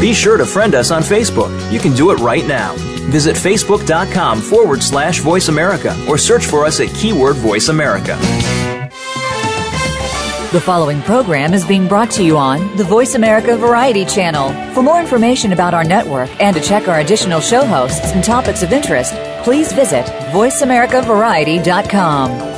Be sure to friend us on Facebook. You can do it right now. Visit facebook.com forward slash voice America or search for us at keyword voice America. The following program is being brought to you on the Voice America Variety Channel. For more information about our network and to check our additional show hosts and topics of interest, please visit VoiceAmericaVariety.com.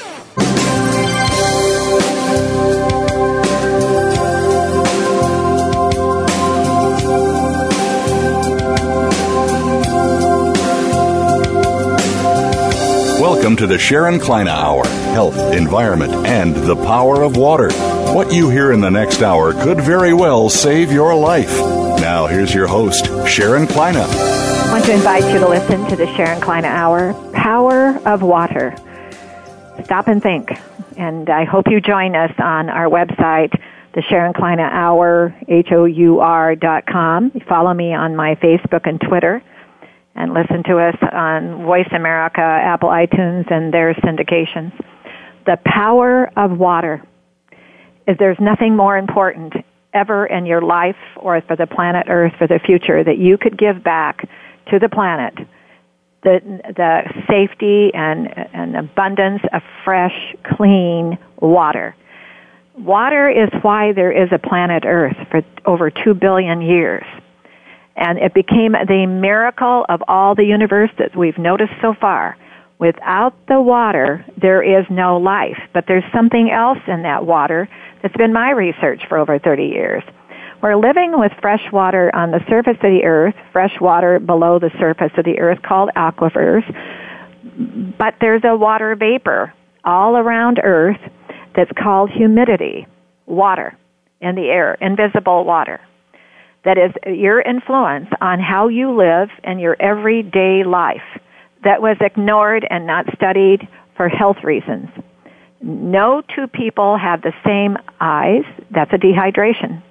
Welcome to the Sharon Kleyne Hour Health, Environment, and the Power of Water. What you hear in the next hour could very well save your life. Now, here's your host, Sharon Kleyne. I want to invite you to listen to the Sharon Kleyne Hour Power of Water. Stop and think. And I hope you join us on our website, the Sharon Kleyne Hour, H-O-U-R dot com. Follow me on my Facebook and Twitter and listen to us on Voice America, Apple iTunes, and their syndications. The power of water is there's nothing more important ever in your life or for the planet Earth for the future that you could give back to the planet the the safety and and abundance of fresh, clean water. Water is why there is a planet Earth for over 2 billion years and it became the miracle of all the universe that we've noticed so far. Without the water, there is no life. But there's something else in that water that's been my research for over 30 years. We're living with fresh water on the surface of the earth, fresh water below the surface of the earth called aquifers, but there's a water vapor all around earth that's called humidity, water in the air, invisible water that is your influence on how you live in your everyday life that was ignored and not studied for health reasons. No two people have the same eyes. That's a dehydration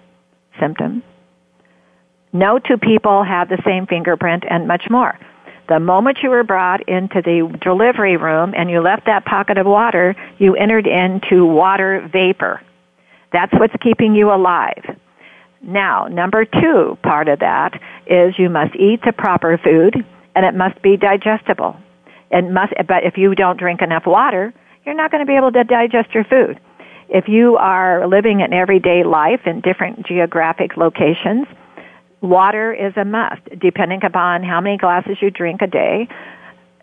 symptom. No two people have the same fingerprint and much more. The moment you were brought into the delivery room and you left that pocket of water, you entered into water vapor. That's what's keeping you alive. Now, number two part of that is you must eat the proper food and it must be digestible. It must, but if you don't drink enough water, you're not going to be able to digest your food. If you are living an everyday life in different geographic locations, water is a must, depending upon how many glasses you drink a day.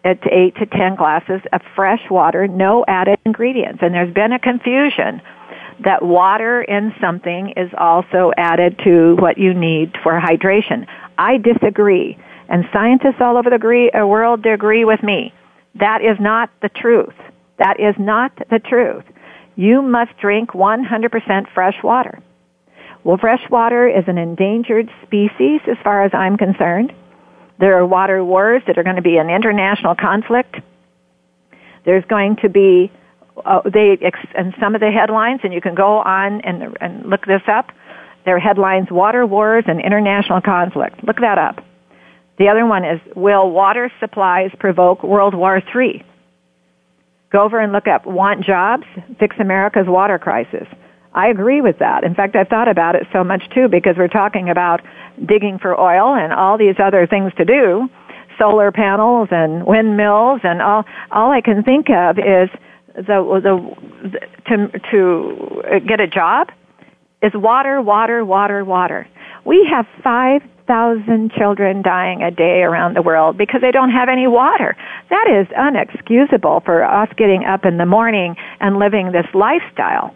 It's eight to ten glasses of fresh water, no added ingredients. And there's been a confusion that water in something is also added to what you need for hydration. I disagree, and scientists all over the uh, world agree with me. That is not the truth. That is not the truth. You must drink 100% fresh water. Well, fresh water is an endangered species as far as I'm concerned. There are water wars that are going to be an international conflict. There's going to be uh, they and some of the headlines, and you can go on and, and look this up. Their headlines: "Water Wars and International Conflict." Look that up. The other one is: "Will water supplies provoke World War III?" Go over and look up "Want Jobs? Fix America's Water Crisis." I agree with that. In fact, I've thought about it so much too because we're talking about digging for oil and all these other things to do, solar panels and windmills and all. All I can think of is the, the, to, to get a job is water, water, water, water. We have 5,000 children dying a day around the world because they don't have any water. That is unexcusable for us getting up in the morning and living this lifestyle.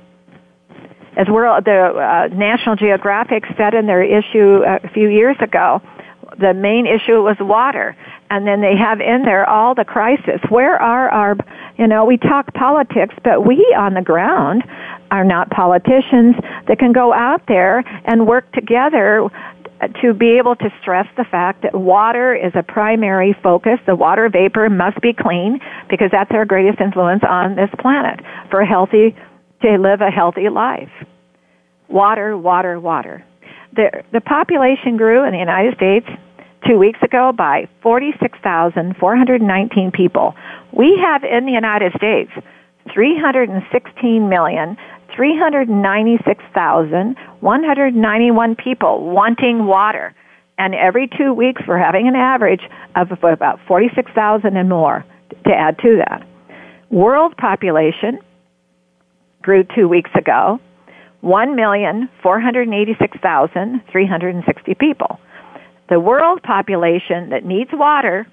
As we're, the uh, National Geographic said in their issue a few years ago, the main issue was water. And then they have in there all the crisis. Where are our you know, we talk politics, but we on the ground are not politicians that can go out there and work together to be able to stress the fact that water is a primary focus. The water vapor must be clean because that's our greatest influence on this planet for healthy, to live a healthy life. Water, water, water. The, the population grew in the United States two weeks ago by 46,419 people. We have in the United States 316 million 396,191 people wanting water. And every two weeks we're having an average of about 46,000 and more to add to that. World population grew two weeks ago, 1,486,360 people. The world population that needs water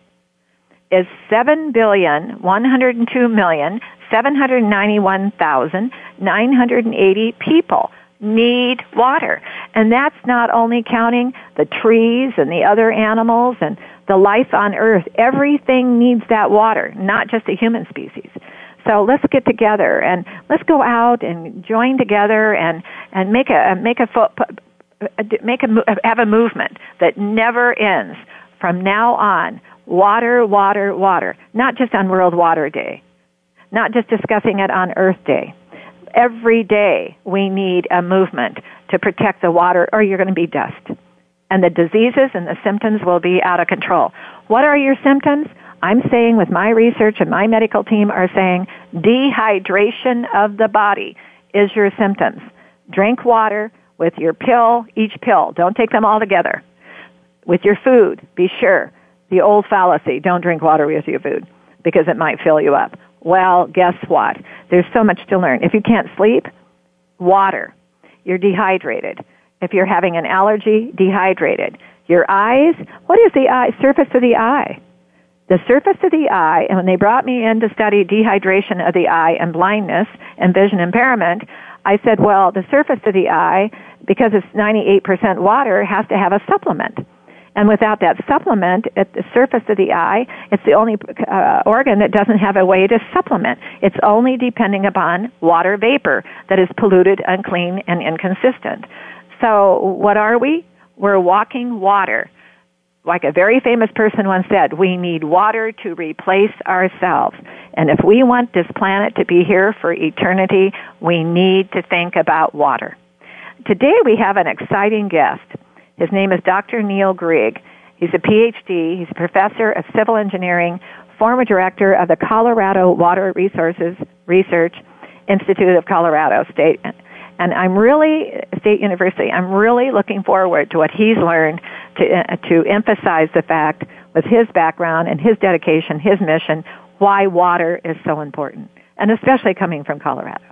is 7,102,791,980 people need water. And that's not only counting the trees and the other animals and the life on earth. Everything needs that water, not just the human species. So let's get together and let's go out and join together and and make a make a make a have a movement that never ends from now on. Water, water, water. Not just on World Water Day. Not just discussing it on Earth Day. Every day we need a movement to protect the water or you're going to be dust. And the diseases and the symptoms will be out of control. What are your symptoms? I'm saying with my research and my medical team are saying dehydration of the body is your symptoms. Drink water with your pill, each pill. Don't take them all together. With your food, be sure. The old fallacy, don't drink water with your food because it might fill you up. Well, guess what? There's so much to learn. If you can't sleep, water. You're dehydrated. If you're having an allergy, dehydrated. Your eyes, what is the eye, surface of the eye? The surface of the eye, and when they brought me in to study dehydration of the eye and blindness and vision impairment, I said, well, the surface of the eye, because it's 98% water, has to have a supplement. And without that supplement at the surface of the eye, it's the only uh, organ that doesn't have a way to supplement. It's only depending upon water vapor that is polluted, unclean, and inconsistent. So what are we? We're walking water. Like a very famous person once said, we need water to replace ourselves. And if we want this planet to be here for eternity, we need to think about water. Today we have an exciting guest. His name is Dr. Neil Grigg. He's a PhD. He's a professor of civil engineering, former director of the Colorado Water Resources Research Institute of Colorado State. And I'm really, State University, I'm really looking forward to what he's learned to, uh, to emphasize the fact with his background and his dedication, his mission, why water is so important. And especially coming from Colorado.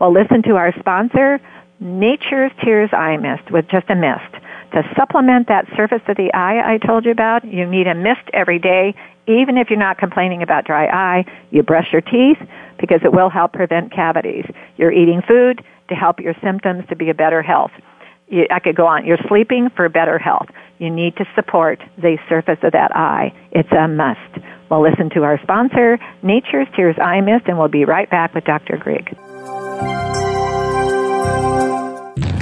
Well, listen to our sponsor, Nature's Tears Eye Mist with just a mist. To supplement that surface of the eye I told you about, you need a mist every day, even if you're not complaining about dry eye. You brush your teeth because it will help prevent cavities. You're eating food to help your symptoms to be a better health. You, I could go on. You're sleeping for better health. You need to support the surface of that eye. It's a must. Well, listen to our sponsor, Nature's Tears Eye Mist, and we'll be right back with Dr. Grigg.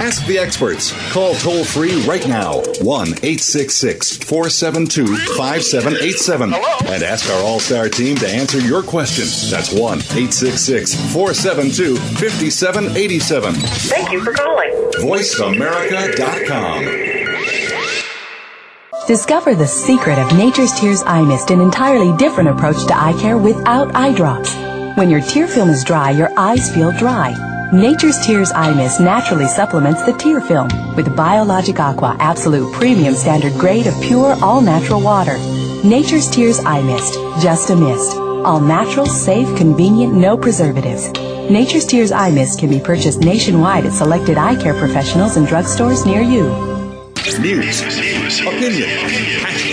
Ask the experts. Call toll free right now 1 866 472 5787 and ask our All Star team to answer your question. That's 1 866 472 5787. Thank you for calling. VoiceAmerica.com. Discover the secret of Nature's Tears Eye Mist, an entirely different approach to eye care without eye drops. When your tear film is dry, your eyes feel dry. Nature's Tears Eye Mist naturally supplements the tear film with Biologic Aqua Absolute Premium Standard Grade of pure, all natural water. Nature's Tears Eye Mist, just a mist. All natural, safe, convenient, no preservatives. Nature's Tears Eye Mist can be purchased nationwide at selected eye care professionals and drugstores near you. News, opinion,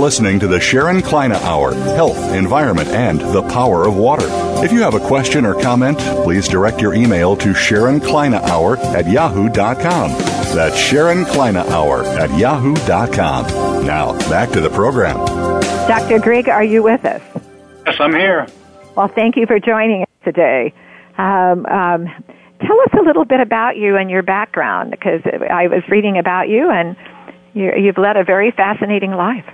listening to the Sharon Kleyne Hour Health, Environment, and the Power of Water. If you have a question or comment, please direct your email to Sharon Kleyne Hour at yahoo.com. That's Sharon Kleyne Hour at yahoo.com. Now, back to the program. Dr. Grigg, are you with us? Yes, I'm here. Well, thank you for joining us today. Um, um, tell us a little bit about you and your background, because I was reading about you, and you've led a very fascinating life.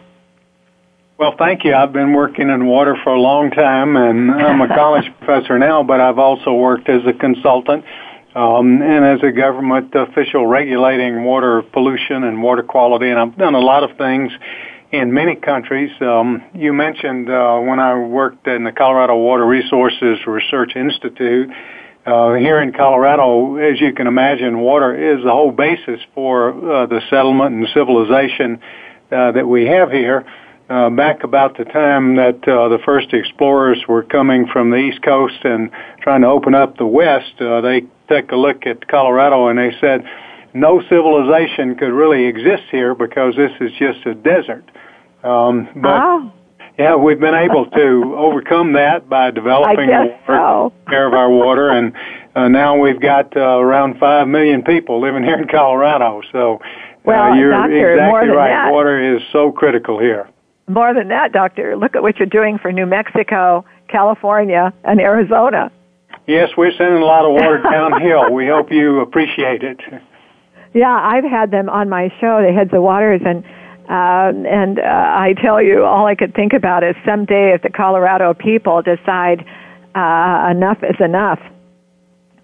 Well, thank you. I've been working in water for a long time, and I'm a college professor now, but I've also worked as a consultant um, and as a government official regulating water pollution and water quality, and I've done a lot of things in many countries. Um, you mentioned uh, when I worked in the Colorado Water Resources Research Institute. Uh, here in Colorado, as you can imagine, water is the whole basis for uh, the settlement and civilization uh, that we have here uh, back about the time that uh, the first explorers were coming from the East Coast and trying to open up the West, uh, they took a look at Colorado and they said no civilization could really exist here because this is just a desert. Um, but yeah, we've been able to overcome that by developing water, so. care of our water, and uh, now we've got uh, around five million people living here in Colorado. So. Well, uh, you're doctor, exactly right. That. Water is so critical here. More than that, Doctor, look at what you're doing for New Mexico, California, and Arizona. Yes, we're sending a lot of water downhill. we hope you appreciate it. Yeah, I've had them on my show, the heads of waters, and um, and uh, I tell you, all I could think about is someday if the Colorado people decide uh, enough is enough,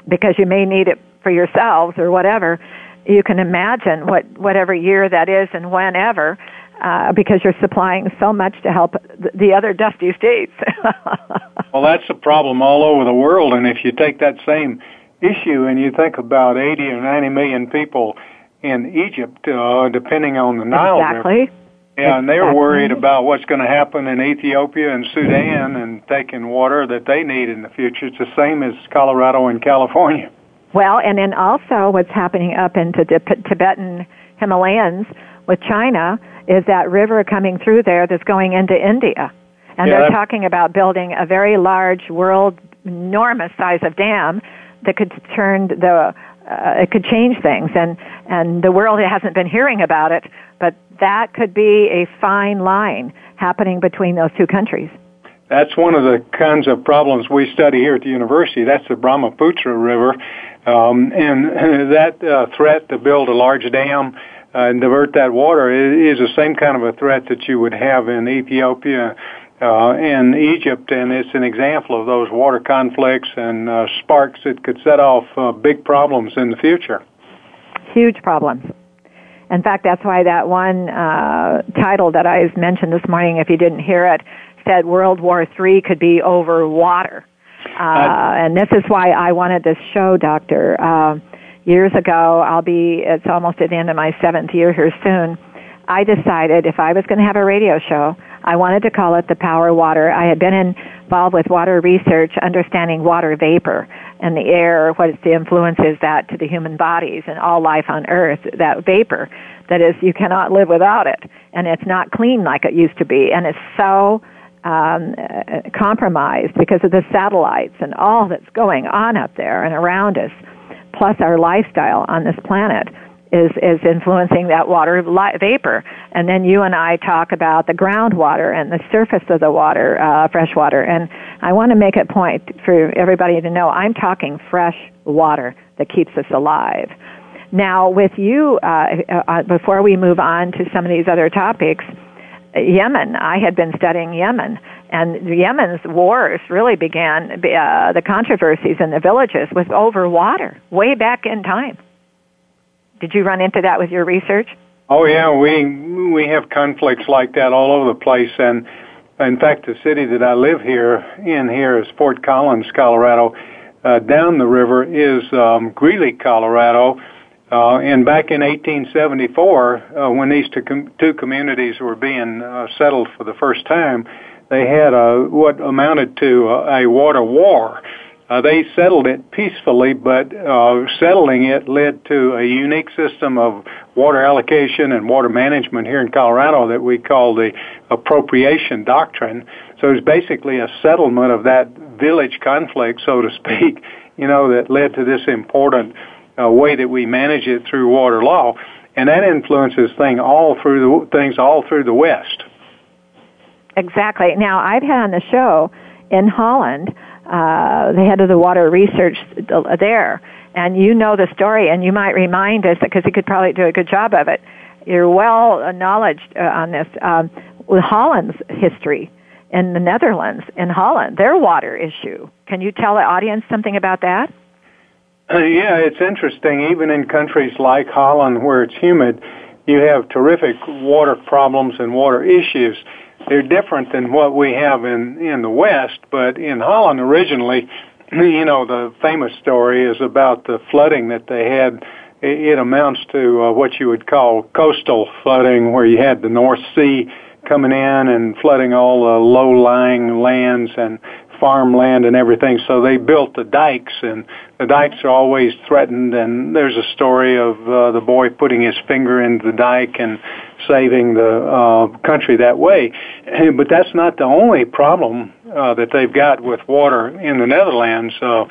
because you may need it for yourselves or whatever. You can imagine what whatever year that is and whenever uh, because you're supplying so much to help the other dusty states. well, that's a problem all over the world, and if you take that same issue and you think about 80 or 90 million people in Egypt, uh, depending on the Nile exactly. River. Yeah, and they're worried about what's going to happen in Ethiopia and Sudan and taking water that they need in the future. It's the same as Colorado and California. Well, and then also what's happening up into the Tibetan Himalayas with China is that river coming through there that's going into India. And yeah, they're talking about building a very large world enormous size of dam that could turn the uh, it could change things. And and the world hasn't been hearing about it but that could be a fine line happening between those two countries. That's one of the kinds of problems we study here at the university. That's the brahmaputra river. Um, and that uh, threat to build a large dam and divert that water is the same kind of a threat that you would have in Ethiopia uh, and Egypt, and it's an example of those water conflicts and uh, sparks that could set off uh, big problems in the future. Huge problems. In fact, that's why that one uh, title that I mentioned this morning, if you didn't hear it, said World War III could be over water. Uh, and this is why I wanted this show, Doctor. Uh, years ago, I'll be, it's almost at the end of my seventh year here soon, I decided if I was going to have a radio show, I wanted to call it The Power Water. I had been involved with water research, understanding water vapor and the air, what the influence is that to the human bodies and all life on earth, that vapor. That is, you cannot live without it. And it's not clean like it used to be. And it's so um, uh, compromised because of the satellites and all that's going on up there and around us plus our lifestyle on this planet is is influencing that water li- vapor. And then you and I talk about the groundwater and the surface of the water, uh, fresh water. And I want to make a point for everybody to know I'm talking fresh water that keeps us alive. Now, with you, uh, uh, before we move on to some of these other topics, Yemen, I had been studying Yemen, and Yemen's wars really began, uh, the controversies in the villages was over water, way back in time. Did you run into that with your research? Oh yeah, we we have conflicts like that all over the place, and in fact, the city that I live here in here is Fort Collins, Colorado. Uh, down the river is um, Greeley, Colorado, uh, and back in 1874, uh, when these two, com- two communities were being uh, settled for the first time, they had a, what amounted to a, a water war. Uh, they settled it peacefully, but uh, settling it led to a unique system of water allocation and water management here in Colorado that we call the appropriation doctrine. So it's basically a settlement of that village conflict, so to speak, you know, that led to this important uh, way that we manage it through water law, and that influences thing all through the things all through the West. Exactly. Now I've had on the show in Holland uh, the head of the water research there, and you know the story, and you might remind us because he could probably do a good job of it. You're well knowledged uh, on this um, with Holland's history in the Netherlands, in Holland, their water issue. Can you tell the audience something about that? Uh, yeah, it's interesting. Even in countries like Holland, where it's humid, you have terrific water problems and water issues. They're different than what we have in in the West, but in Holland originally, you know, the famous story is about the flooding that they had. It amounts to uh, what you would call coastal flooding, where you had the North Sea coming in and flooding all the low-lying lands and farmland and everything. So they built the dikes, and the dikes are always threatened. And there's a story of uh, the boy putting his finger into the dike and saving the uh, country that way. But that's not the only problem uh, that they've got with water in the Netherlands. Uh,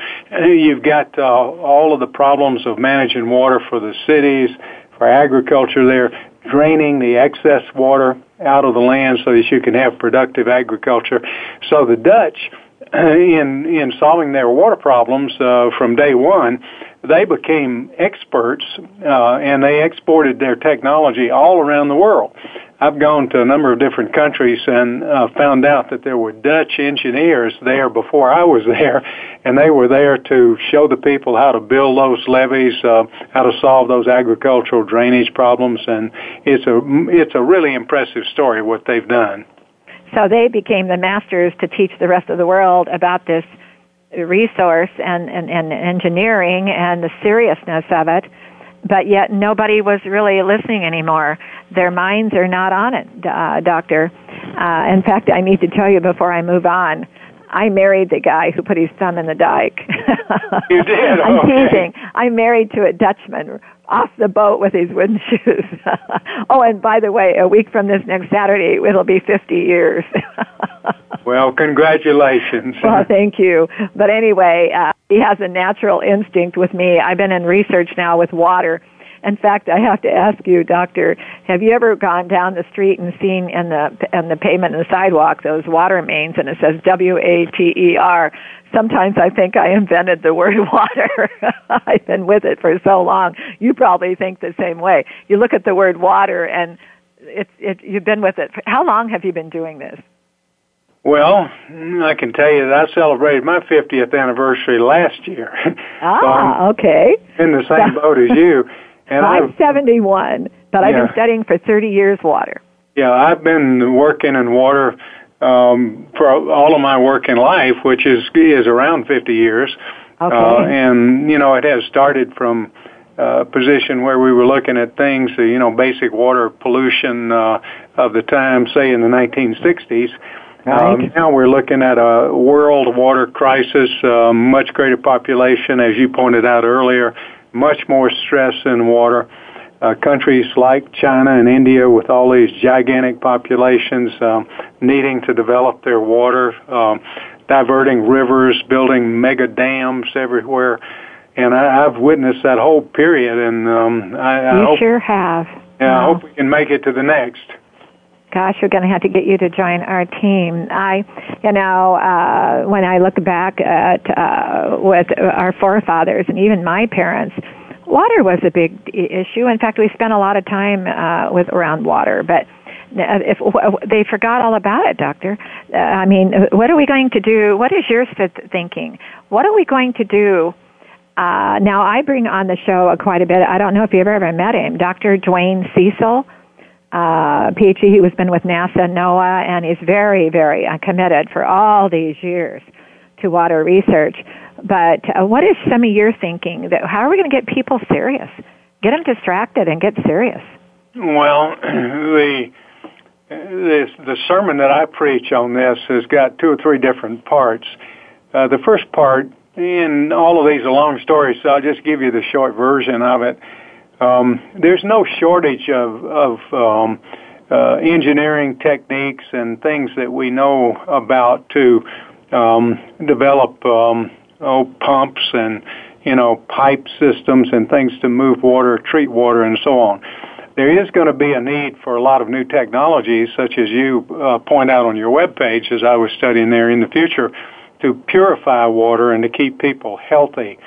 you've got uh, all of the problems of managing water for the cities, for agriculture there, draining the excess water out of the land so that you can have productive agriculture. So the Dutch in in solving their water problems uh, from day one, they became experts uh, and they exported their technology all around the world. I've gone to a number of different countries and uh, found out that there were Dutch engineers there before I was there, and they were there to show the people how to build those levees, uh, how to solve those agricultural drainage problems, and it's a it's a really impressive story what they've done. So they became the masters to teach the rest of the world about this resource and, and, and engineering and the seriousness of it, but yet nobody was really listening anymore. Their minds are not on it, uh, Doctor. Uh, in fact, I need to tell you before I move on, I married the guy who put his thumb in the dike. You did? I'm okay. teasing. I'm married to a Dutchman off the boat with his wooden shoes. oh, and by the way, a week from this next Saturday, it'll be 50 years. well, congratulations. Well, thank you. But anyway, uh, he has a natural instinct with me. I've been in research now with water in fact, I have to ask you, Doctor, have you ever gone down the street and seen in the in the pavement and the sidewalk those water mains and it says W A T E R? Sometimes I think I invented the word water. I've been with it for so long. You probably think the same way. You look at the word water and it's it, you've been with it. How long have you been doing this? Well, I can tell you that I celebrated my 50th anniversary last year. Ah, so okay. In the same boat as you. And I'm 71, but I've been studying for 30 years water. Yeah, I've been working in water um, for all of my work in life, which is is around 50 years. Okay. Uh, and you know, it has started from a position where we were looking at things, you know, basic water pollution uh, of the time, say in the 1960s. Right. Um, now we're looking at a world water crisis, uh, much greater population, as you pointed out earlier, much more stress in water. Uh, countries like China and India, with all these gigantic populations um, needing to develop their water, um, diverting rivers, building mega dams everywhere, and I, I've witnessed that whole period. And um, I, I you hope, sure have. Yeah, I hope we can make it to the next. Gosh, we're going to have to get you to join our team. I, you know, uh, when I look back at uh, with our forefathers and even my parents, water was a big issue. In fact, we spent a lot of time uh, with around water, but uh, if they forgot all about it, Doctor. Uh, I mean, what are we going to do? What is your th- thinking? What are we going to do? Uh, now, I bring on the show quite a bit. I don't know if you've ever met him, Dr. Dwayne Cecil uh, PhD. He was been with NASA, NOAA, and he's very, very uh, committed for all these years to water research. But uh, what is some of your thinking? That how are we going to get people serious? Get them distracted and get serious. Well, the the the sermon that I preach on this has got two or three different parts. Uh, the first part, and all of these are long stories, so I'll just give you the short version of it. Um, there's no shortage of of um, uh, engineering techniques and things that we know about to um, develop um, oh, pumps and you know, pipe systems and things to move water, treat water, and so on. There is going to be a need for a lot of new technologies, such as you uh, point out on your web page, as I was studying there in the future, to purify water and to keep people healthy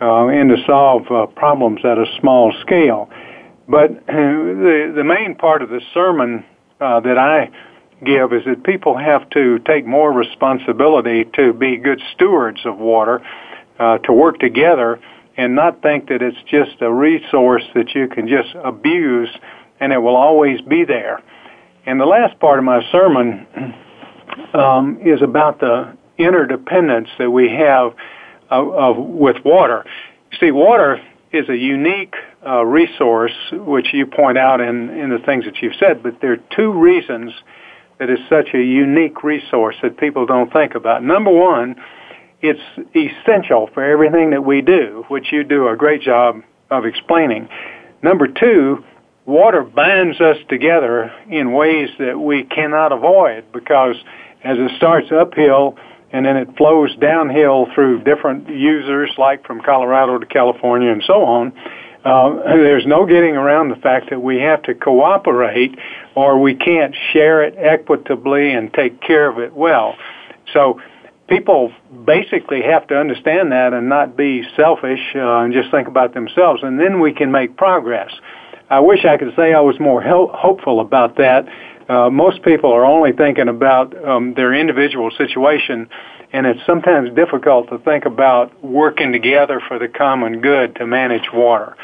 uh, and to solve uh, problems at a small scale. But the the main part of the sermon uh, that I give is that people have to take more responsibility to be good stewards of water, uh, to work together, and not think that it's just a resource that you can just abuse and it will always be there. And the last part of my sermon um, is about the interdependence that we have with water. You see, water is a unique uh, resource, which you point out in, in the things that you've said, but there are two reasons that it's such a unique resource that people don't think about. Number one, it's essential for everything that we do, which you do a great job of explaining. Number two, water binds us together in ways that we cannot avoid because as it starts uphill, and then it flows downhill through different users, like from Colorado to California and so on. Uh, there's no getting around the fact that we have to cooperate or we can't share it equitably and take care of it well. So people basically have to understand that and not be selfish uh, and just think about themselves, and then we can make progress. I wish I could say I was more ho- hopeful about that uh, most people are only thinking about um, their individual situation, and it's sometimes difficult to think about working together for the common good to manage water.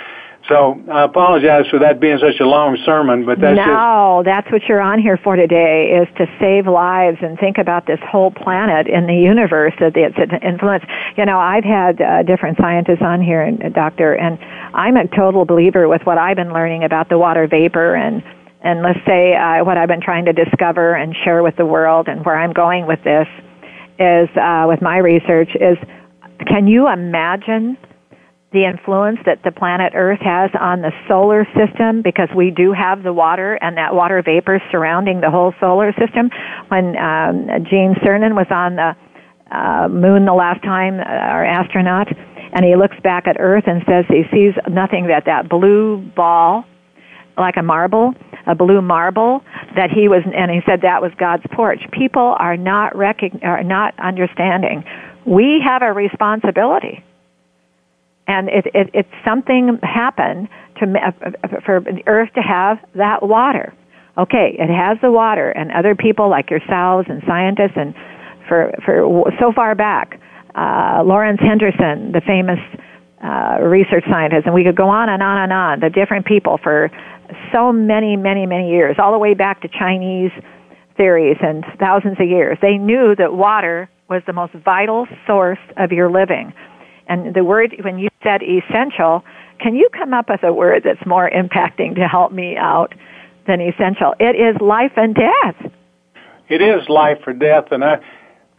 So I apologize for that being such a long sermon, but that's no, just... that's what you're on here for today is to save lives and think about this whole planet in the universe that it's an influence. You know, I've had uh, different scientists on here, and doctor, and I'm a total believer with what I've been learning about the water vapor and and let's say uh, what I've been trying to discover and share with the world and where I'm going with this is uh, with my research is can you imagine the influence that the planet Earth has on the solar system because we do have the water and that water vapor surrounding the whole solar system. When um, Gene Cernan was on the uh, moon the last time, uh, our astronaut, and he looks back at Earth and says he sees nothing but that blue ball like a marble, a blue marble that he was, and he said that was God's porch. People are not recog- are not understanding. We have a responsibility, and it, it, it's something happened to uh, for the earth to have that water. Okay, it has the water, and other people like yourselves and scientists, and for for so far back, uh, Lawrence Henderson, the famous uh, research scientist, and we could go on and on and on. The different people for so many, many, many years, all the way back to Chinese theories and thousands of years. They knew that water was the most vital source of your living. And the word, when you said essential, can you come up with a word that's more impacting to help me out than essential? It is life and death. It is life or death, and I,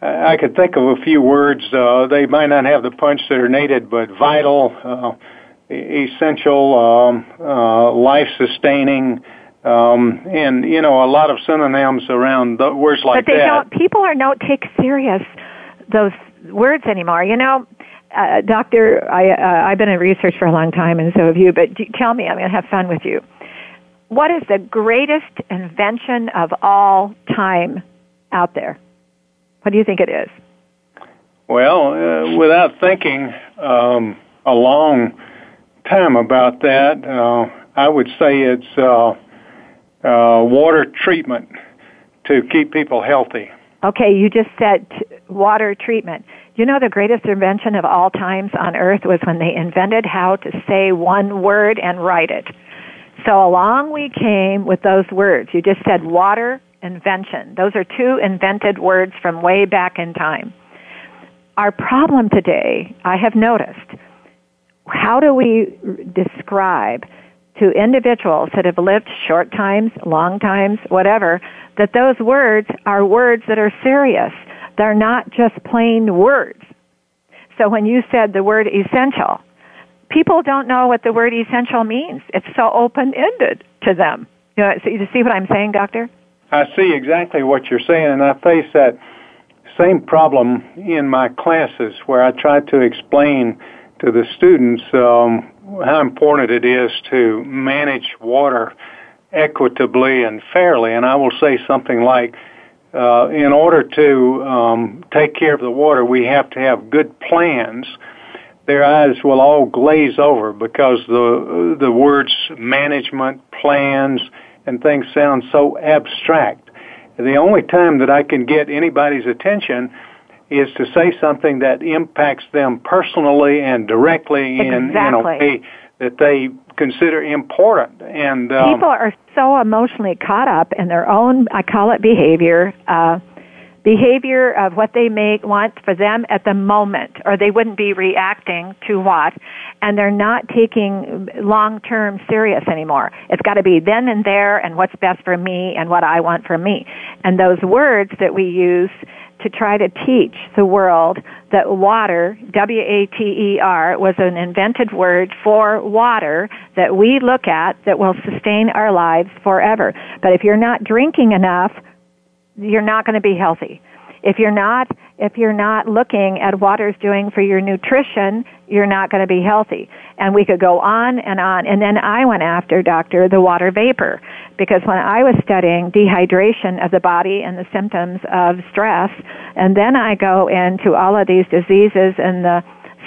I could think of a few words. Uh, they might not have the punch that are needed, but vital, uh, essential, um, uh, life-sustaining, um, and you know a lot of synonyms around the words like but they that. Don't, people are not take serious those words anymore. You know, uh, doctor, I uh, I've been in research for a long time, and so have you. But tell me, I'm going to have fun with you. What is the greatest invention of all time out there? What do you think it is? Well, uh, without thinking um, a long time about that. Uh, I would say it's uh, uh, water treatment to keep people healthy. Okay, you just said t- water treatment. You know the greatest invention of all times on earth was when they invented how to say one word and write it. So along we came with those words. You just said water invention. Those are two invented words from way back in time. Our problem today, I have noticed, how do we describe to individuals that have lived short times, long times, whatever, that those words are words that are serious. They're not just plain words. So when you said the word essential, people don't know what the word essential means. It's so open-ended to them. You know, so you see what I'm saying, Doctor? I see exactly what you're saying, and I face that same problem in my classes where I try to explain to the students um, how important it is to manage water equitably and fairly. And I will say something like, uh, in order to um, take care of the water, we have to have good plans. Their eyes will all glaze over because the the words management, plans, and things sound so abstract. The only time that I can get anybody's attention is to say something that impacts them personally and directly exactly. in, in a way that they consider important. And um, people are so emotionally caught up in their own, I call it behavior, uh, behavior of what they make want for them at the moment, or they wouldn't be reacting to what, and they're not taking long term serious anymore. It's got to be then and there, and what's best for me, and what I want for me. And those words that we use to try to teach the world that water, W-A-T-E-R, was an invented word for water that we look at that will sustain our lives forever. But if you're not drinking enough, you're not going to be healthy. If you're not, if you're not looking at what water's doing for your nutrition, you're not going to be healthy. And we could go on and on. And then I went after, doctor, the water vapor. Because when I was studying dehydration of the body and the symptoms of stress, and then I go into all of these diseases and the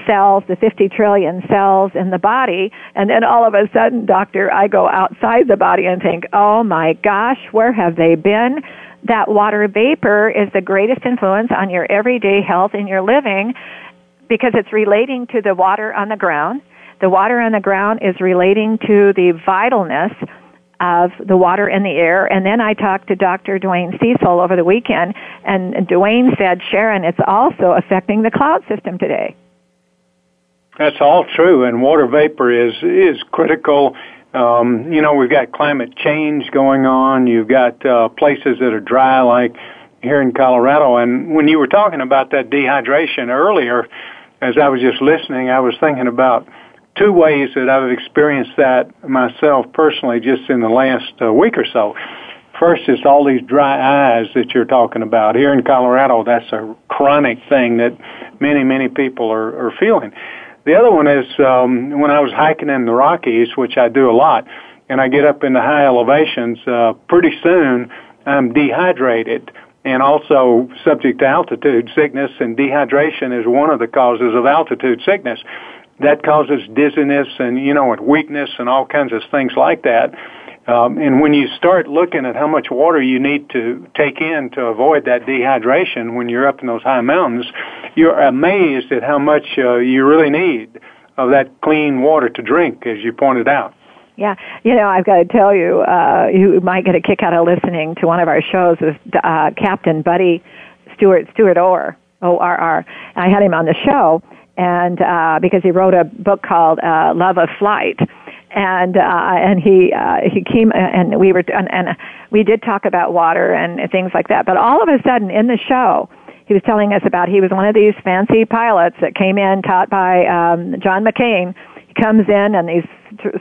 cells, the 50 trillion cells in the body, and then all of a sudden, doctor, I go outside the body and think, oh my gosh, where have they been? That water vapor is the greatest influence on your everyday health in your living because it's relating to the water on the ground. The water on the ground is relating to the vitalness of the water in the air. And then I talked to Dr. Dwayne Cecil over the weekend, and Dwayne said, Sharon, it's also affecting the cloud system today. That's all true, and water vapor is is critical um, you know, we've got climate change going on. You've got uh, places that are dry, like here in Colorado. And when you were talking about that dehydration earlier, as I was just listening, I was thinking about two ways that I've experienced that myself personally just in the last uh, week or so. First is all these dry eyes that you're talking about. Here in Colorado, that's a chronic thing that many, many people are, are feeling. The other one is um, when I was hiking in the Rockies, which I do a lot, and I get up into high elevations. Uh, pretty soon, I'm dehydrated and also subject to altitude sickness. And dehydration is one of the causes of altitude sickness. That causes dizziness and you know and weakness and all kinds of things like that. Um, and when you start looking at how much water you need to take in to avoid that dehydration when you're up in those high mountains, you're amazed at how much uh, you really need of that clean water to drink, as you pointed out. Yeah, you know, I've got to tell you, uh, you might get a kick out of listening to one of our shows with uh, Captain Buddy Stewart Stewart Orr, O R R. I had him on the show, and uh, because he wrote a book called uh, Love of Flight, and uh, and he uh, he came and we were and, and we did talk about water and things like that. But all of a sudden in the show, he was telling us about he was one of these fancy pilots that came in taught by um, John McCain. He comes in and these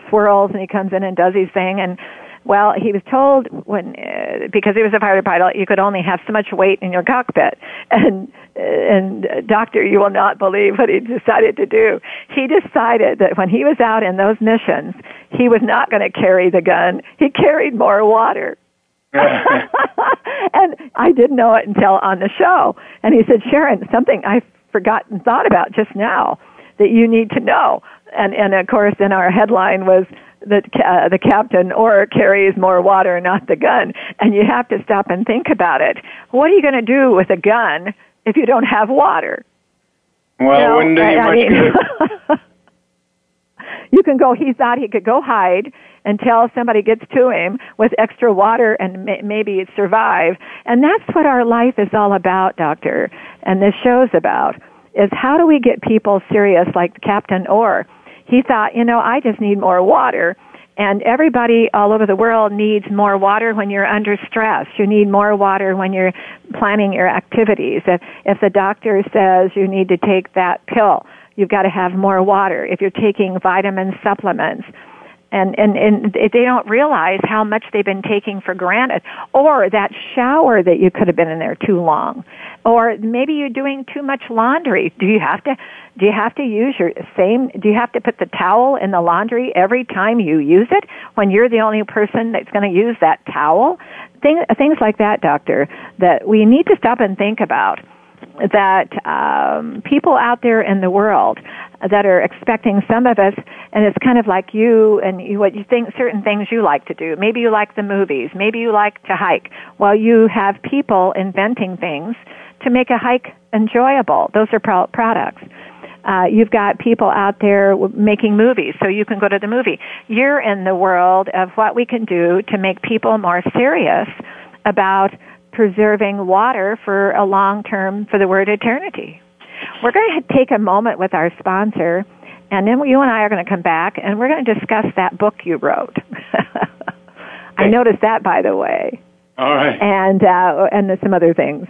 swirls and he comes in and does his thing and well, he was told when uh, because he was a fighter pilot, you could only have so much weight in your cockpit. And and uh, doctor, you will not believe what he decided to do. He decided that when he was out in those missions, he was not going to carry the gun. He carried more water. and I didn't know it until on the show. And he said, Sharon, something I forgotten thought about just now that you need to know. And and of course, then our headline was that uh, the captain Orr carries more water, not the gun. And you have to stop and think about it. What are you going to do with a gun if you don't have water? Well, you know, wouldn't do you much mean, good. you can go. He thought he could go hide until somebody gets to him with extra water and may, maybe survive. And that's what our life is all about, doctor. And this show's about is how do we get people serious like Captain Orr? He thought, you know, I just need more water. And everybody all over the world needs more water when you're under stress. You need more water when you're planning your activities. If, if the doctor says you need to take that pill, you've got to have more water. If you're taking vitamin supplements, and, and, and they don't realize how much they've been taking for granted. Or that shower that you could have been in there too long. Or maybe you're doing too much laundry. Do you have to, do you have to use your same, do you have to put the towel in the laundry every time you use it when you're the only person that's going to use that towel? Thing, things like that, doctor, that we need to stop and think about that um, people out there in the world that are expecting some of us, and it's kind of like you and you, what you think certain things you like to do. Maybe you like the movies. Maybe you like to hike. Well, you have people inventing things to make a hike enjoyable. Those are pro- products. Uh, you've got people out there making movies, so you can go to the movie. You're in the world of what we can do to make people more serious about preserving water for a long term, for the word eternity. We're going to take a moment with our sponsor, and then you and I are going to come back and we're going to discuss that book you wrote. I noticed that, by the way. All right. And uh, and some other things.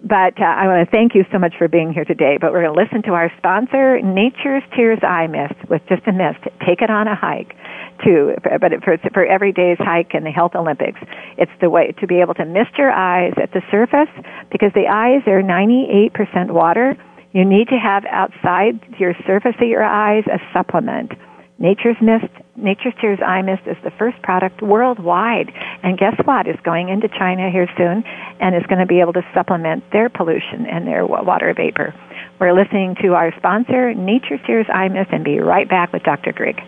But uh, I want to thank you so much for being here today. But we're going to listen to our sponsor, Nature's Tears Eye Mist, with just a mist. Take it on a hike too, but for, for every day's hike in the Health Olympics. It's the way to be able to mist your eyes at the surface because the eyes are 98% water. You need to have outside your surface of your eyes a supplement. Nature's Mist, Nature's Tears Eye Mist is the first product worldwide. And guess what? It's going into China here soon and is going to be able to supplement their pollution and their water vapor. We're listening to our sponsor, Nature's Tears Eye Mist, and be right back with Dr. Grigg.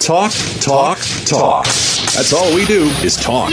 Talk, talk, talk. That's all we do is talk.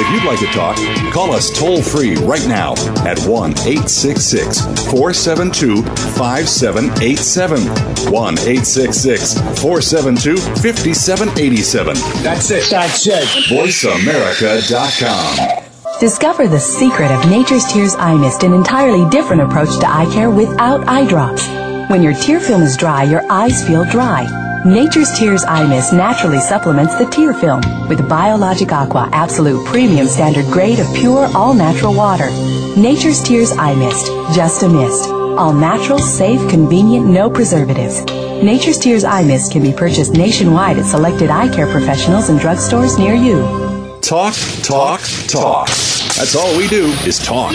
If you'd like to talk, call us toll free right now at 1 866 472 5787. 1 866 472 5787. That's it. That's it. VoiceAmerica.com. Discover the secret of Nature's Tears Eye Mist, an entirely different approach to eye care without eye drops. When your tear film is dry, your eyes feel dry. Nature's Tears Eye Mist naturally supplements the tear film with Biologic Aqua Absolute Premium Standard Grade of pure, all natural water. Nature's Tears Eye Mist, just a mist. All natural, safe, convenient, no preservatives. Nature's Tears Eye Mist can be purchased nationwide at selected eye care professionals and drugstores near you. Talk, talk, talk. That's all we do is talk.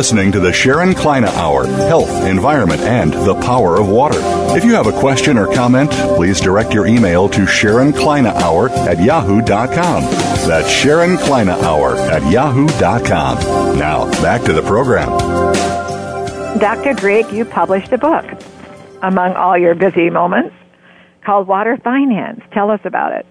listening to the Sharon Kleyne Hour Health, Environment, and the Power of Water. If you have a question or comment, please direct your email to Sharon Kleyne Hour at yahoo.com. That's Sharon Kleyne Hour at yahoo.com. Now, back to the program. Dr. Grigg, you published a book among all your busy moments called Water Finance. Tell us about it.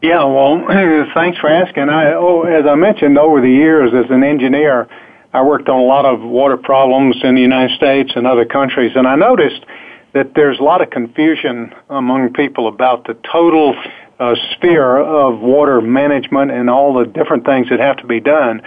Yeah, well, thanks for asking. I, oh, as I mentioned over the years as an engineer, I worked on a lot of water problems in the United States and other countries, and I noticed that there's a lot of confusion among people about the total uh, sphere of water management and all the different things that have to be done.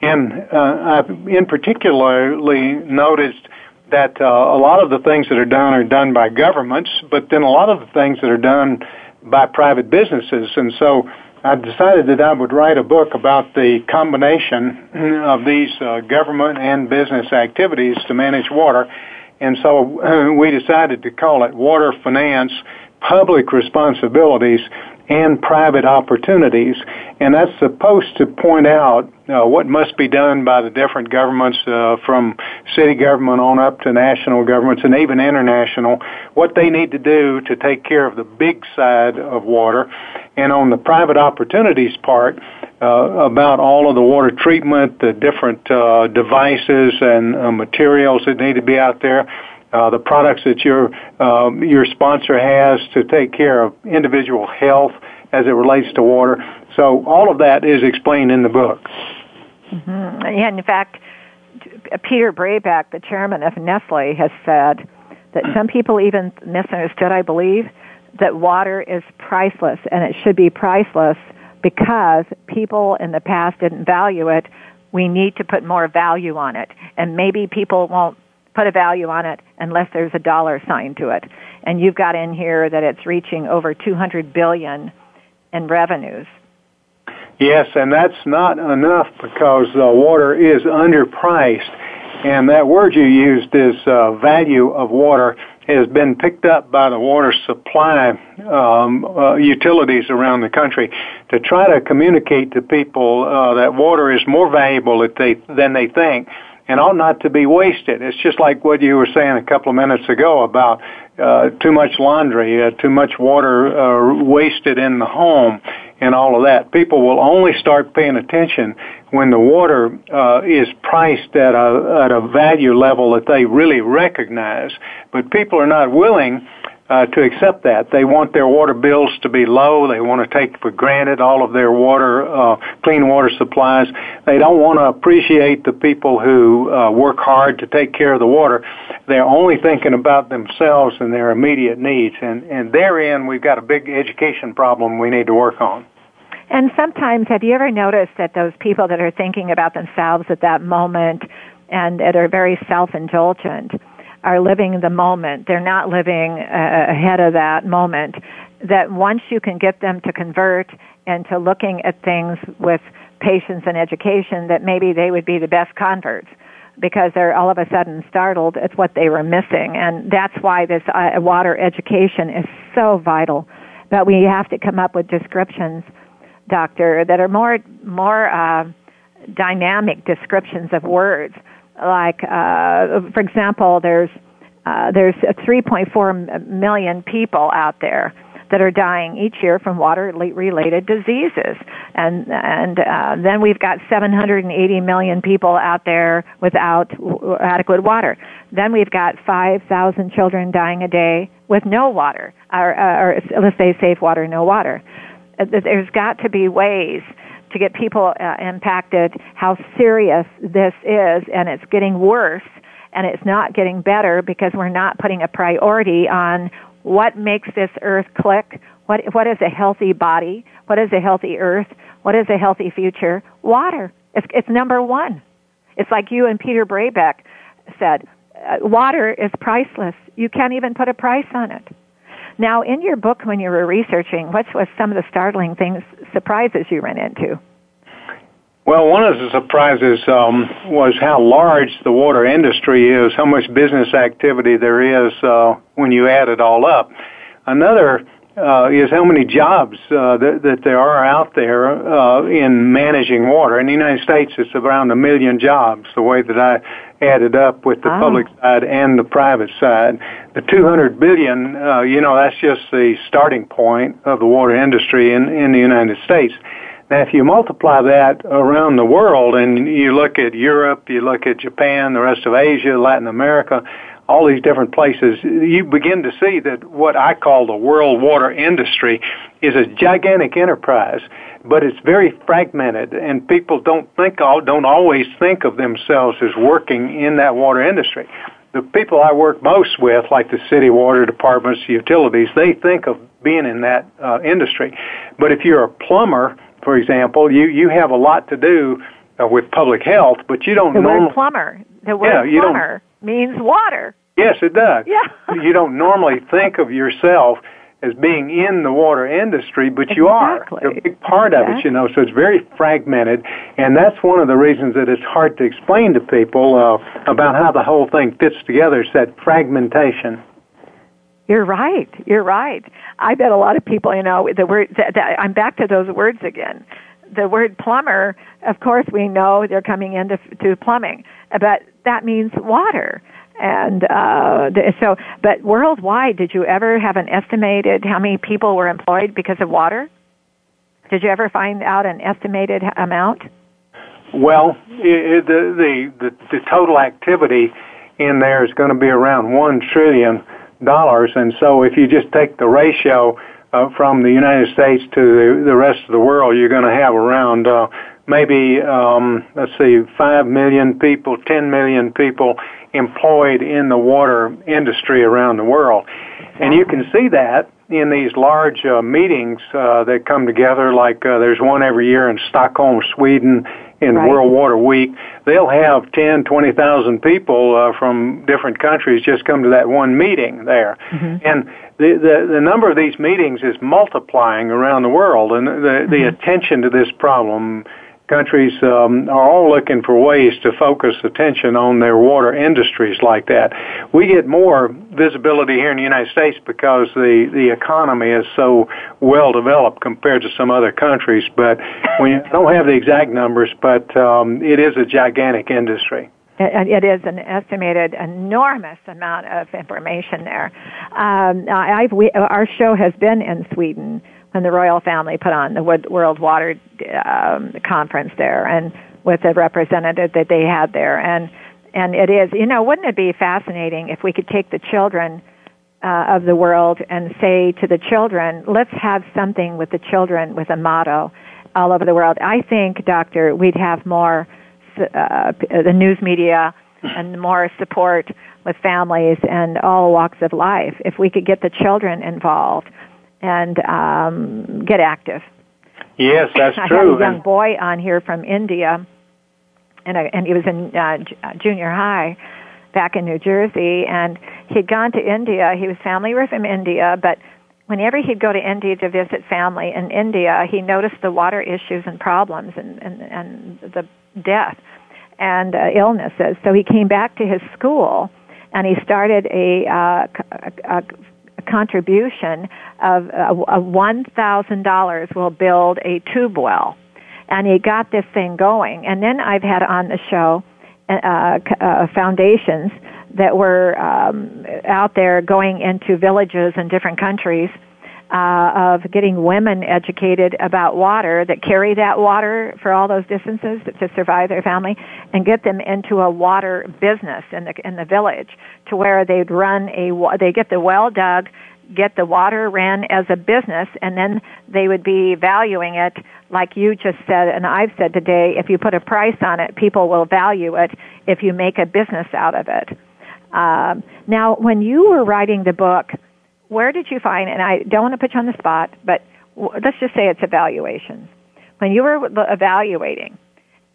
And uh, I've in particularly noticed that uh, a lot of the things that are done are done by governments, but then a lot of the things that are done by private businesses. And so I decided that I would write a book about the combination of these uh, government and business activities to manage water. And so uh, we decided to call it Water Finance Public Responsibilities and Private Opportunities. And that's supposed to point out uh, what must be done by the different governments uh, from city government on up to national governments and even international, what they need to do to take care of the big side of water. And on the private opportunities part, uh, about all of the water treatment, the different uh, devices and uh, materials that need to be out there, uh, the products that your um, your sponsor has to take care of individual health as it relates to water. So all of that is explained in the book. Mm-hmm. Yeah, in fact, Peter Brabeck, the chairman of Nestle, has said that some people even misunderstood, I believe, that water is priceless and it should be priceless because people in the past didn't value it. We need to put more value on it. And maybe people won't put a value on it unless there's a dollar sign to it. And you've got in here that it's reaching over 200 billion in revenues. Yes, and that's not enough because uh, water is underpriced. And that word you used is uh, value of water has been picked up by the water supply um, uh, utilities around the country to try to communicate to people uh, that water is more valuable than they think and ought not to be wasted. It's just like what you were saying a couple of minutes ago about uh, too much laundry, uh, too much water uh, wasted in the home, and all of that. People will only start paying attention when the water uh, is priced at a at a value level that they really recognize. But people are not willing uh, to accept that. They want their water bills to be low. They want to take for granted all of their water, uh, clean water supplies. They don't want to appreciate the people who uh, work hard to take care of the water. They're only thinking about themselves and their immediate needs. And, and therein, we've got a big education problem we need to work on. And sometimes, have you ever noticed that those people that are thinking about themselves at that moment and that are very self-indulgent, are living the moment. They're not living uh, ahead of that moment. That once you can get them to convert into looking at things with patience and education, that maybe they would be the best converts because they're all of a sudden startled at what they were missing. And that's why this uh, water education is so vital. But we have to come up with descriptions, doctor, that are more, more, uh, dynamic descriptions of words like uh, for example there's uh, there's 3.4 million people out there that are dying each year from water related diseases. And and uh, then we've got 780 million people out there without adequate water. Then we've got 5,000 children dying a day with no water or, or let's say safe water no water. Uh, there's got to be ways to get people uh, impacted how serious this is and it's getting worse and it's not getting better because we're not putting a priority on what makes this earth click what what is a healthy body what is a healthy earth what is a healthy future? Water. It's it's number 1 it's like you and Peter Brabeck said uh, water is priceless. You can't even put a price on it now, in your book, when you were researching, what was some of the startling things, surprises you ran into? Well, one of the surprises um, was how large the water industry is, how much business activity there is uh, when you add it all up. Another uh, is how many jobs uh, that, that there are out there uh, in managing water. In the United States, it's around a million jobs, the way that I added up with the oh. public side and the private side. The 200 billion, uh, you know, that's just the starting point of the water industry in, in the United States. Now, if you multiply that around the world and you look at Europe, you look at Japan, the rest of Asia, Latin America, all these different places, you begin to see that what I call the world water industry is a gigantic enterprise, but it's very fragmented, and people don't think don't always think of themselves as working in that water industry. The people I work most with, like the city water departments, utilities, they think of being in that uh, industry. But if you're a plumber, for example, you you have a lot to do uh, with public health, but you don't. The word plumber. The word yeah, plumber means water. Yes, it does. Yeah. you don't normally think of yourself as being in the water industry, but you exactly. are. You're a big part exactly. of it, you know, so it's very fragmented, and that's one of the reasons that it's hard to explain to people uh, about how the whole thing fits together. It's that fragmentation. You're right. You're right. I bet a lot of people, you know, the word. I'm back to those words again. The word plumber, of course, we know they're coming into to plumbing, but that means water. And uh, so, but worldwide, did you ever have an estimated how many people were employed because of water? Did you ever find out an estimated amount? Well, the, the the the total activity in there is going to be around one trillion dollars, and so if you just take the ratio uh, from the United States to the, the rest of the world, you're going to have around uh, maybe um, let's see, five million people, ten million people employed in the water industry around the world, and you can see that in these large uh, meetings uh, that come together. Like uh, there's one every year in Stockholm, Sweden, in right. World Water Week. They'll have ten, twenty thousand people uh, from different countries just come to that one meeting there, mm-hmm. and the, the the number of these meetings is multiplying around the world, and the mm-hmm. the attention to this problem countries um, are all looking for ways to focus attention on their water industries like that. We get more visibility here in the United States because the the economy is so well developed compared to some other countries. But we don't have the exact numbers, but um, it is a gigantic industry. It is an estimated enormous amount of information there. Um, I've, we, our show has been in Sweden when the royal family put on the World Water um, Conference there, and with the representative that they had there, and and it is, you know, wouldn't it be fascinating if we could take the children uh, of the world and say to the children, let's have something with the children with a motto all over the world. I think, Doctor, we'd have more uh, the news media and more support with families and all walks of life if we could get the children involved and um, get active. Yes, that's I true. I had a young boy on here from India, and, I, and he was in uh, uh, junior high back in New Jersey, and he'd gone to India. He was family were from India, but whenever he'd go to India to visit family in India, he noticed the water issues and problems and and, and the death and uh, illnesses. So he came back to his school and he started a, uh, a, a contribution of uh, $1,000 will build a tube well. And he got this thing going. And then I've had on the show uh, uh, foundations that were um, out there going into villages in different countries uh, of getting women educated about water that carry that water for all those distances to survive their family and get them into a water business in the in the village to where they'd run a they get the well dug get the water ran as a business and then they would be valuing it like you just said and I've said today if you put a price on it people will value it if you make a business out of it um, now when you were writing the book where did you find, and I don't want to put you on the spot, but let's just say it's evaluations. When you were evaluating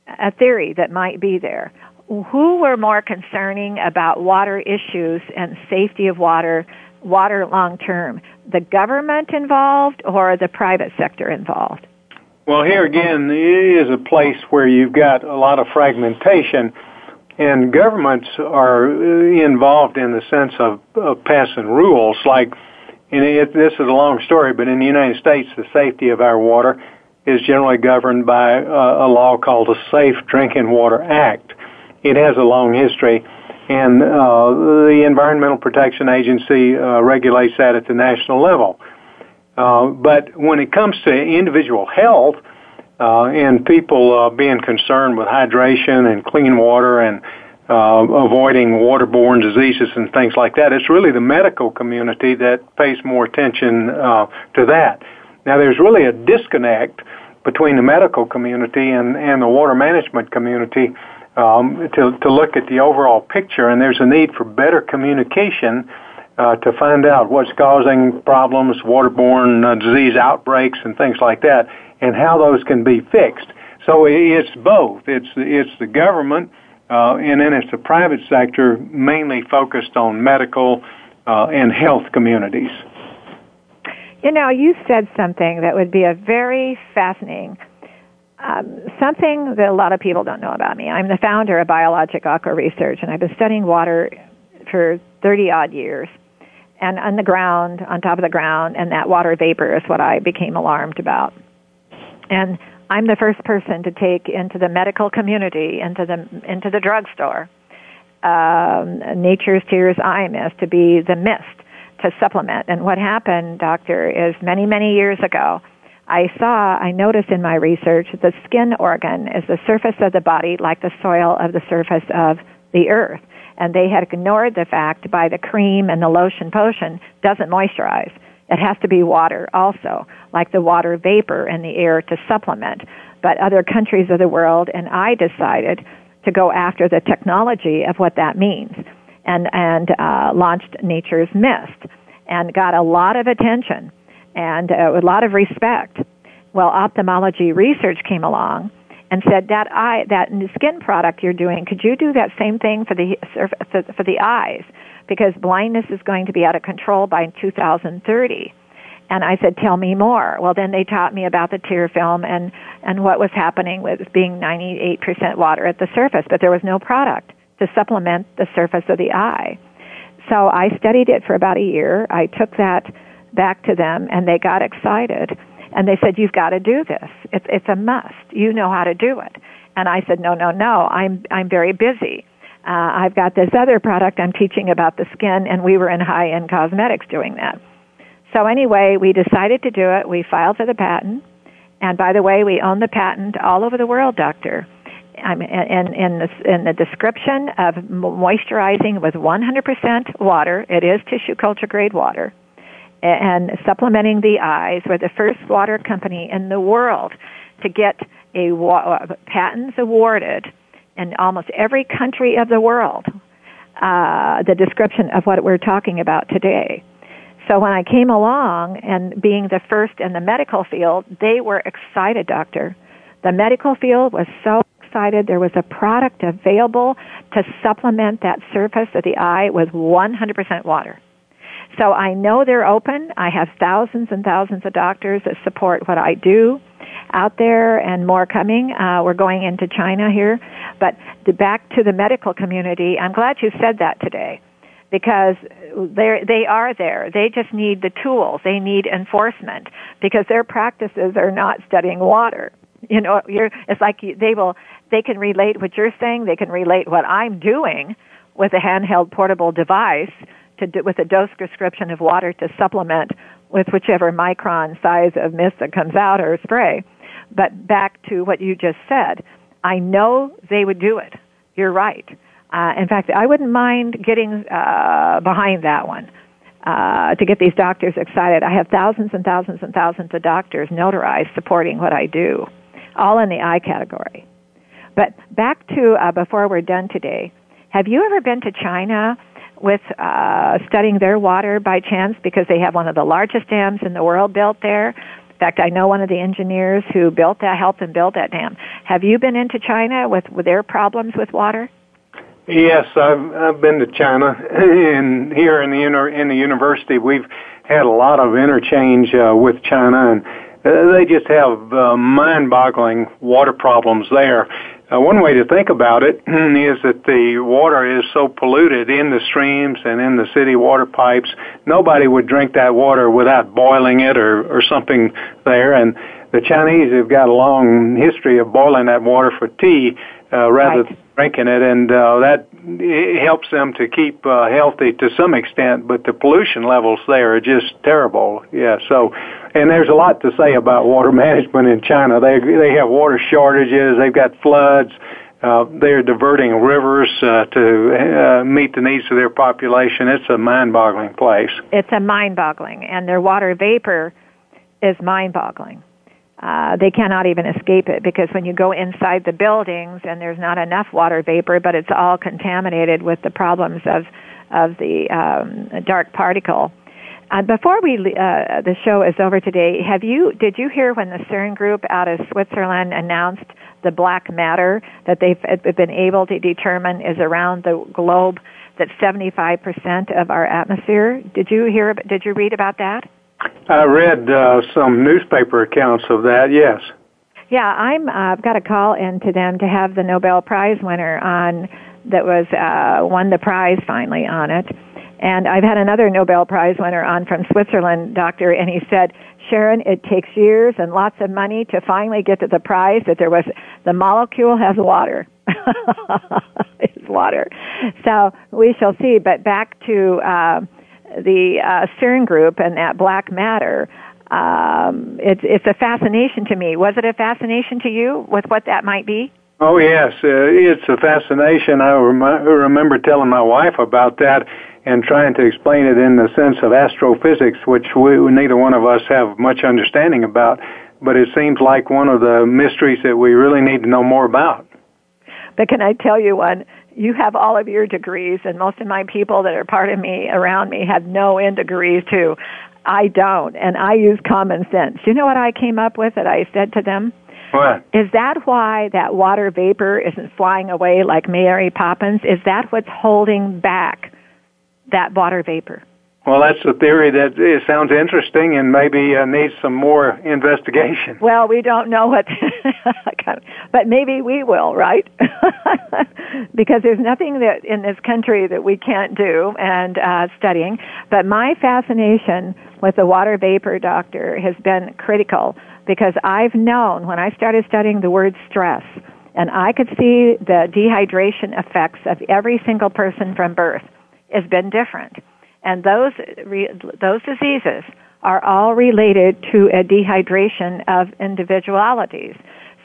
a theory that might be there, who were more concerning about water issues and safety of water, water long term? The government involved or the private sector involved? Well, here again, is a place where you've got a lot of fragmentation and governments are involved in the sense of, of passing rules like and it, this is a long story, but in the United States, the safety of our water is generally governed by uh, a law called the Safe Drinking Water Act. It has a long history, and uh, the Environmental Protection Agency uh, regulates that at the national level. Uh, but when it comes to individual health uh, and people uh, being concerned with hydration and clean water and uh, avoiding waterborne diseases and things like that. It's really the medical community that pays more attention uh, to that. Now, there's really a disconnect between the medical community and, and the water management community um, to, to look at the overall picture, and there's a need for better communication uh, to find out what's causing problems, waterborne uh, disease outbreaks, and things like that, and how those can be fixed. So it's both. It's it's the government uh, and then it's the private sector mainly focused on medical uh, and health communities. You know, you said something that would be a very fascinating, um, something that a lot of people don't know about me. I'm the founder of Biologic Aqua Research, and I've been studying water for 30 odd years. And on the ground, on top of the ground, and that water vapor is what I became alarmed about. And I'm the first person to take into the medical community, into the into the drugstore, um, Nature's Tears Eye Mist to be the mist to supplement. And what happened, doctor, is many many years ago, I saw, I noticed in my research, the skin organ is the surface of the body like the soil of the surface of the earth. And they had ignored the fact by the cream and the lotion potion doesn't moisturize It has to be water also, like the water vapor in the air to supplement. But other countries of the world, and I decided to go after the technology of what that means, and and uh, launched Nature's Mist, and got a lot of attention and uh, a lot of respect. Well, ophthalmology research came along and said that eye, that skin product you're doing, could you do that same thing for the for the eyes? Because blindness is going to be out of control by 2030. And I said, tell me more. Well, then they taught me about the tear film and, and what was happening with being 98% water at the surface, but there was no product to supplement the surface of the eye. So I studied it for about a year. I took that back to them and they got excited and they said, "You've got to do this. It's it's a must. You know how to do it." And I said, "No, no, no. I'm I'm very busy. Uh, I've got this other product I'm teaching about the skin, and we were in high end cosmetics doing that." So anyway, we decided to do it. We filed for the patent, and by the way, we own the patent all over the world, Doctor. I'm in in the in the description of moisturizing with 100% water. It is tissue culture grade water and supplementing the eyes. We're the first water company in the world to get a wa- patents awarded in almost every country of the world. Uh, the description of what we're talking about today. So when I came along and being the first in the medical field, they were excited, doctor. The medical field was so excited. There was a product available to supplement that surface of the eye with 100% water. So I know they're open. I have thousands and thousands of doctors that support what I do out there and more coming. Uh, we're going into China here. But the, back to the medical community, I'm glad you said that today because they they are there. They just need the tools. They need enforcement because their practices are not studying water. You know, you're, it's like they will. They can relate what you're saying. They can relate what I'm doing with a handheld portable device to do, with a dose prescription of water to supplement with whichever micron size of mist that comes out or spray. But back to what you just said, I know they would do it. You're right. Uh, in fact, I wouldn't mind getting uh, behind that one uh, to get these doctors excited. I have thousands and thousands and thousands of doctors notarized supporting what I do, all in the eye category. But back to uh, before we're done today, have you ever been to China with uh, studying their water by chance because they have one of the largest dams in the world built there. In fact, I know one of the engineers who built that, helped and build that dam. Have you been into China with, with their problems with water? Yes, I've I've been to China, and here in the in the university, we've had a lot of interchange uh, with China, and uh, they just have uh, mind-boggling water problems there. Uh, one way to think about it is that the water is so polluted in the streams and in the city water pipes, nobody would drink that water without boiling it or, or something there. And the Chinese have got a long history of boiling that water for tea uh, rather right. than drinking it, and uh, that helps them to keep uh, healthy to some extent. But the pollution levels there are just terrible. Yeah, so and there's a lot to say about water management in China. They they have water shortages. They've got floods. Uh, they're diverting rivers uh, to uh, meet the needs of their population. It's a mind-boggling place. It's a mind-boggling, and their water vapor is mind-boggling. Uh, they cannot even escape it because when you go inside the buildings and there's not enough water vapor, but it's all contaminated with the problems of of the um, dark particle uh, before we uh, the show is over today, have you did you hear when the CERN group out of Switzerland announced the black matter that they've uh, been able to determine is around the globe that 75% of our atmosphere? Did you hear? Did you read about that? I read uh, some newspaper accounts of that. Yes. Yeah, I'm. Uh, I've got a call in to them to have the Nobel Prize winner on that was uh, won the prize finally on it and I've had another Nobel Prize winner on from Switzerland, doctor, and he said, Sharon, it takes years and lots of money to finally get to the prize that there was, the molecule has water. it's water. So we shall see. But back to, uh, the uh, CERN group and that black matter, um, it's, it's a fascination to me. Was it a fascination to you with what that might be? Oh yes, uh, it's a fascination. I rem- remember telling my wife about that, and trying to explain it in the sense of astrophysics, which we, neither one of us have much understanding about. But it seems like one of the mysteries that we really need to know more about. But can I tell you one? You have all of your degrees, and most of my people that are part of me around me have no end degrees too. I don't, and I use common sense. You know what I came up with that I said to them? What? Is that why that water vapor isn't flying away like Mary Poppins? Is that what's holding back that water vapor? Well, that's a theory that it sounds interesting and maybe uh, needs some more investigation. Well, we don't know what, but maybe we will, right? because there's nothing that in this country that we can't do and uh, studying. But my fascination with the water vapor doctor has been critical because I've known when I started studying the word stress, and I could see the dehydration effects of every single person from birth has been different and those, those diseases are all related to a dehydration of individualities.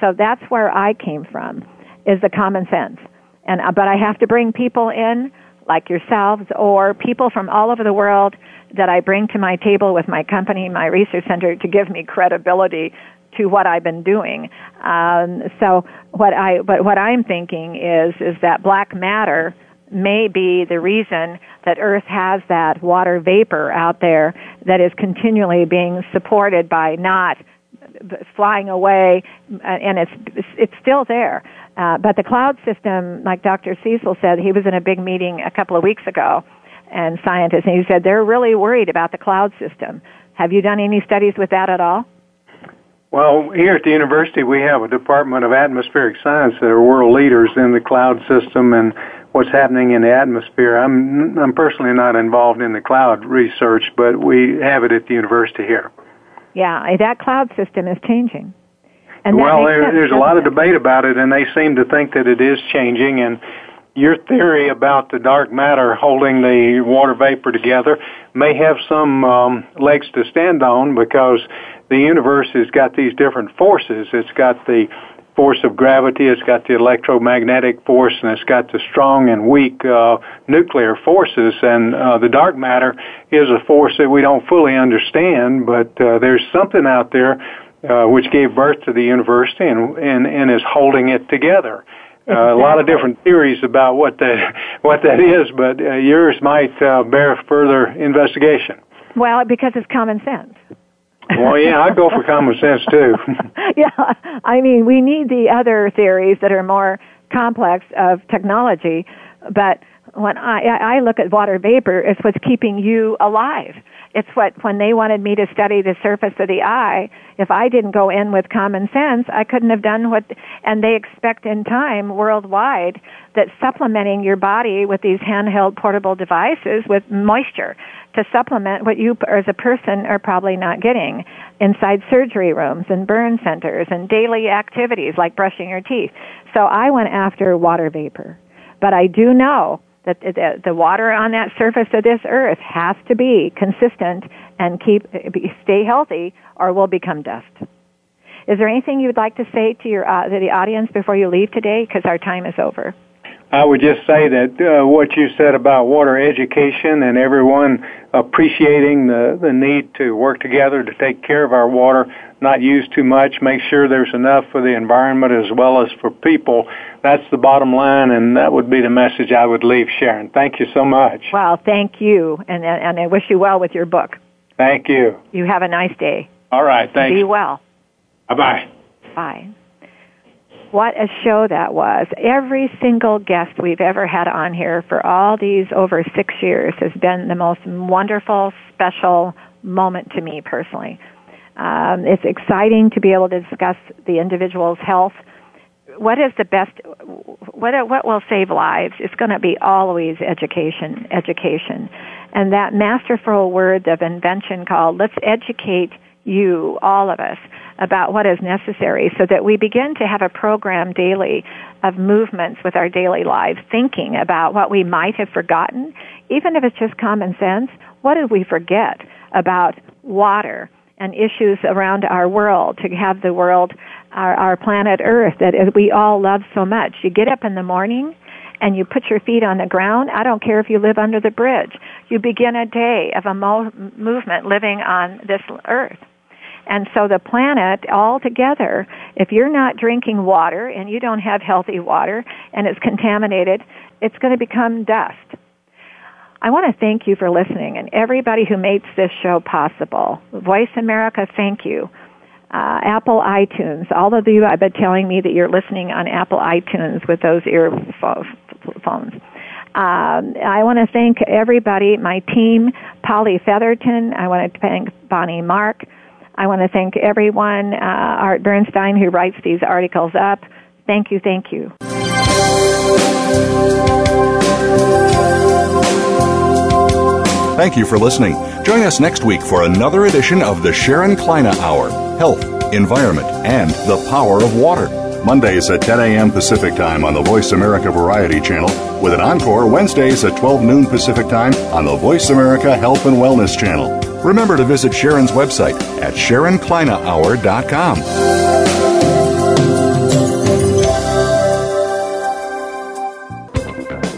So that's where I came from, is the common sense. And, uh, but I have to bring people in, like yourselves, or people from all over the world that I bring to my table with my company, my research center, to give me credibility to what I've been doing. Um, so what I, but what I'm thinking is, is that black matter may be the reason that Earth has that water vapor out there that is continually being supported by not flying away, and it's it's still there. Uh, but the cloud system, like Dr. Cecil said, he was in a big meeting a couple of weeks ago, and scientists, and he said they're really worried about the cloud system. Have you done any studies with that at all? Well, here at the university, we have a Department of Atmospheric Science that are world leaders in the cloud system and what's happening in the atmosphere. I'm I'm personally not involved in the cloud research, but we have it at the university here. Yeah, eh, that cloud system is changing. And well, there, sense, there's a lot of debate about it, and they seem to think that it is changing. And your theory about the dark matter holding the water vapor together may have some um, legs to stand on because the universe has got these different forces. It's got the force of gravity, it's got the electromagnetic force, and it's got the strong and weak uh, nuclear forces. And uh, the dark matter is a force that we don't fully understand, but uh, there's something out there uh, which gave birth to the universe and, and, and is holding it together. Uh, a lot of different theories about what that what that is, but uh, yours might uh, bear further investigation. Well, because it's common sense. Well, yeah, I'd go for common sense too. yeah, I mean, we need the other theories that are more complex of technology, but when I, I look at water vapor, it's what's keeping you alive. It's what, when they wanted me to study the surface of the eye, if I didn't go in with common sense, I couldn't have done what, and they expect in time worldwide that supplementing your body with these handheld portable devices with moisture to supplement what you as a person are probably not getting inside surgery rooms and burn centers and daily activities like brushing your teeth. So I went after water vapor. But I do know that the water on that surface of this earth has to be consistent and keep stay healthy or we'll become dust. Is there anything you would like to say to your uh, to the audience before you leave today? Because our time is over. I would just say that uh, what you said about water education and everyone appreciating the, the need to work together to take care of our water, not use too much, make sure there's enough for the environment as well as for people. That's the bottom line, and that would be the message I would leave, Sharon. Thank you so much. Well, thank you, and, and I wish you well with your book. Thank you. You have a nice day. All right, thanks. Be well. Bye-bye. Bye what a show that was. Every single guest we've ever had on here for all these over six years has been the most wonderful, special moment to me personally. Um, it's exciting to be able to discuss the individual's health. What is the best? What what will save lives? It's going to be always education, education, and that masterful word of invention called "Let's educate you, all of us." about what is necessary so that we begin to have a program daily of movements with our daily lives, thinking about what we might have forgotten, even if it's just common sense. What did we forget about water and issues around our world to have the world, our, our planet Earth that we all love so much? You get up in the morning and you put your feet on the ground, I don't care if you live under the bridge. You begin a day of a mo- movement living on this earth. And so the planet all together, if you're not drinking water and you don't have healthy water and it's contaminated, it's going to become dust. I want to thank you for listening and everybody who makes this show possible. Voice America, thank you. Uh, Apple iTunes. All of you have been telling me that you're listening on Apple iTunes with those earphones. Um, I want to thank everybody, my team, Polly Featherton. I want to thank Bonnie Mark. I want to thank everyone, uh, Art Bernstein, who writes these articles up. Thank you, thank you. Thank you for listening. Join us next week for another edition of the Sharon Kleyne Hour Health, Environment, and the Power of Water. Mondays at 10 a.m. Pacific Time on the Voice America Variety Channel, with an encore Wednesdays at 12 noon Pacific Time on the Voice America Health and Wellness Channel. Remember to visit Sharon's website at SharonKleynehour.com.